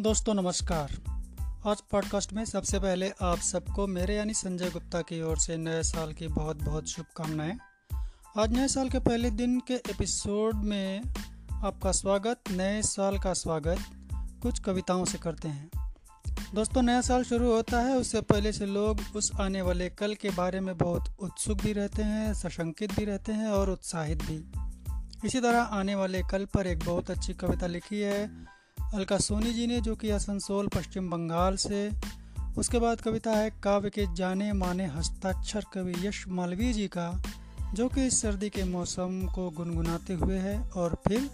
दोस्तों, नमस्कार। आज पॉडकास्ट में सबसे पहले आप सबको मेरे यानी संजय गुप्ता की ओर से नए साल की बहुत बहुत शुभकामनाएँ। आज नए साल के पहले दिन के एपिसोड में आपका स्वागत, नए साल का स्वागत, कुछ कविताओं से करते हैं। दोस्तों, नया साल शुरू होता है, उससे पहले से लोग उस आने वाले कल के बारे में बहुत उत्सुक भी रहते हैं, सशंकित भी रहते हैं और उत्साहित भी। इसी तरह आने वाले कल पर एक बहुत अच्छी कविता लिखी है अलका सोनी जी ने, जो कि आसनसोल, पश्चिम बंगाल से। उसके बाद कविता है, काव्य के जाने माने हस्ताक्षर कवि यश मालवीय जी का, जो कि इस सर्दी के मौसम को गुनगुनाते हुए है। और फिर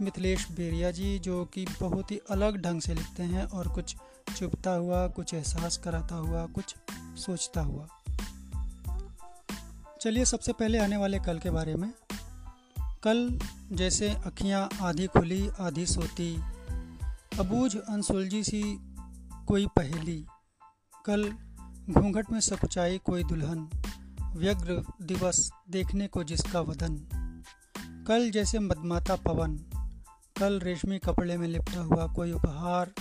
मिथिलेश बेरिया जी, जो कि बहुत ही अलग ढंग से लिखते हैं और कुछ चुपता हुआ, कुछ एहसास कराता हुआ, कुछ सोचता हुआ। चलिए सबसे पहले आने वाले कल के बारे में। कल जैसे अखियाँ आधी खुली, आधी सोती अबूझ अनसुलझी सी कोई पहेली। कल घूंघट में सकुचाई कोई दुल्हन, व्यग्र दिवस देखने को जिसका वदन। कल जैसे मदमाता पवन, कल रेशमी कपड़े में लिपटा हुआ कोई उपहार।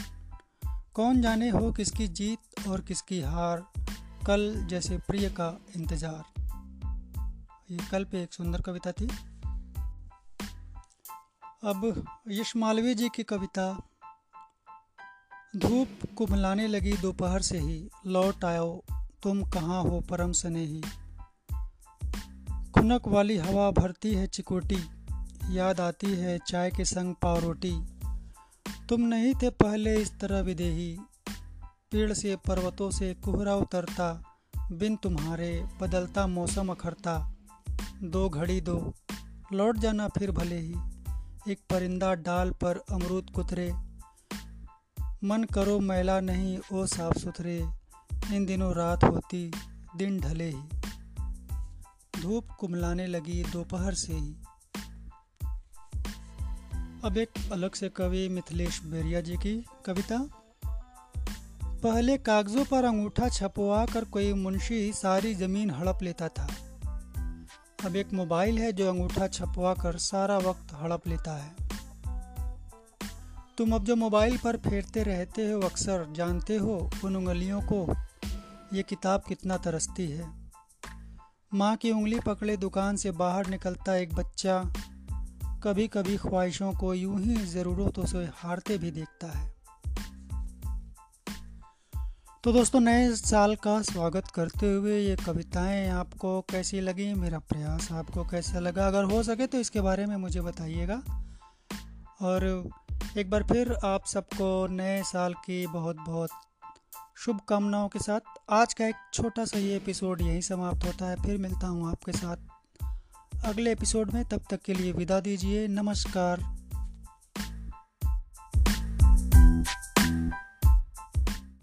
कौन जाने हो किसकी जीत और किसकी हार, कल जैसे प्रिय का इंतज़ार। ये कल पे एक सुंदर कविता थी। अब यश मालवीय जी की कविता धूप कुमलाने लगी दोपहर से ही। लौट आयो, तुम कहाँ हो परम ही खुनक वाली हवा भरती है चिकोटी, याद आती है चाय के संग पाव रोटी तुम नहीं थे पहले इस तरह विदेही, पेड़ से पर्वतों से कोहरा उतरता, बिन तुम्हारे बदलता मौसम अखरता। दो घड़ी दो, लौट जाना फिर भले ही, एक परिंदा डाल पर अमरूद कुतरे। मन करो मैला नहीं, ओ साफ़ सुथरे। इन दिनों रात होती, दिन ढले ही। धूप कुमलाने लगी दोपहर से ही। अब एक अलग से कवि मिथिलेश बेरिया जी की कविता। पहले कागजों पर अंगूठा छपवा कर कोई मुंशी सारी ज़मीन हड़प लेता था। अब एक मोबाइल है जो अंगूठा छपवा कर सारा वक्त हड़प लेता है। तुम अब जो मोबाइल पर फेरते रहते हो अक्सर जानते हो उन उंगलियों को। ये किताब कितना तरसती है। माँ की उंगली पकड़े दुकान से बाहर निकलता एक बच्चा कभी कभी ख्वाहिशों को यूँ ही ज़रूरतों से हारते भी देखता है। तो दोस्तों, नए साल का स्वागत करते हुए ये कविताएँ आपको कैसी लगी, मेरा प्रयास आपको कैसा लगा? अगर हो सके तो इसके बारे में मुझे बताइएगा। और एक बार फिर आप सबको नए साल की बहुत बहुत शुभकामनाओं के साथ। आज का एक छोटा सा ये एपिसोड यहीं समाप्त होता है। फिर मिलता हूँ आपके साथ अगले एपिसोड में। तब तक के लिए विदा दीजिए। नमस्कार।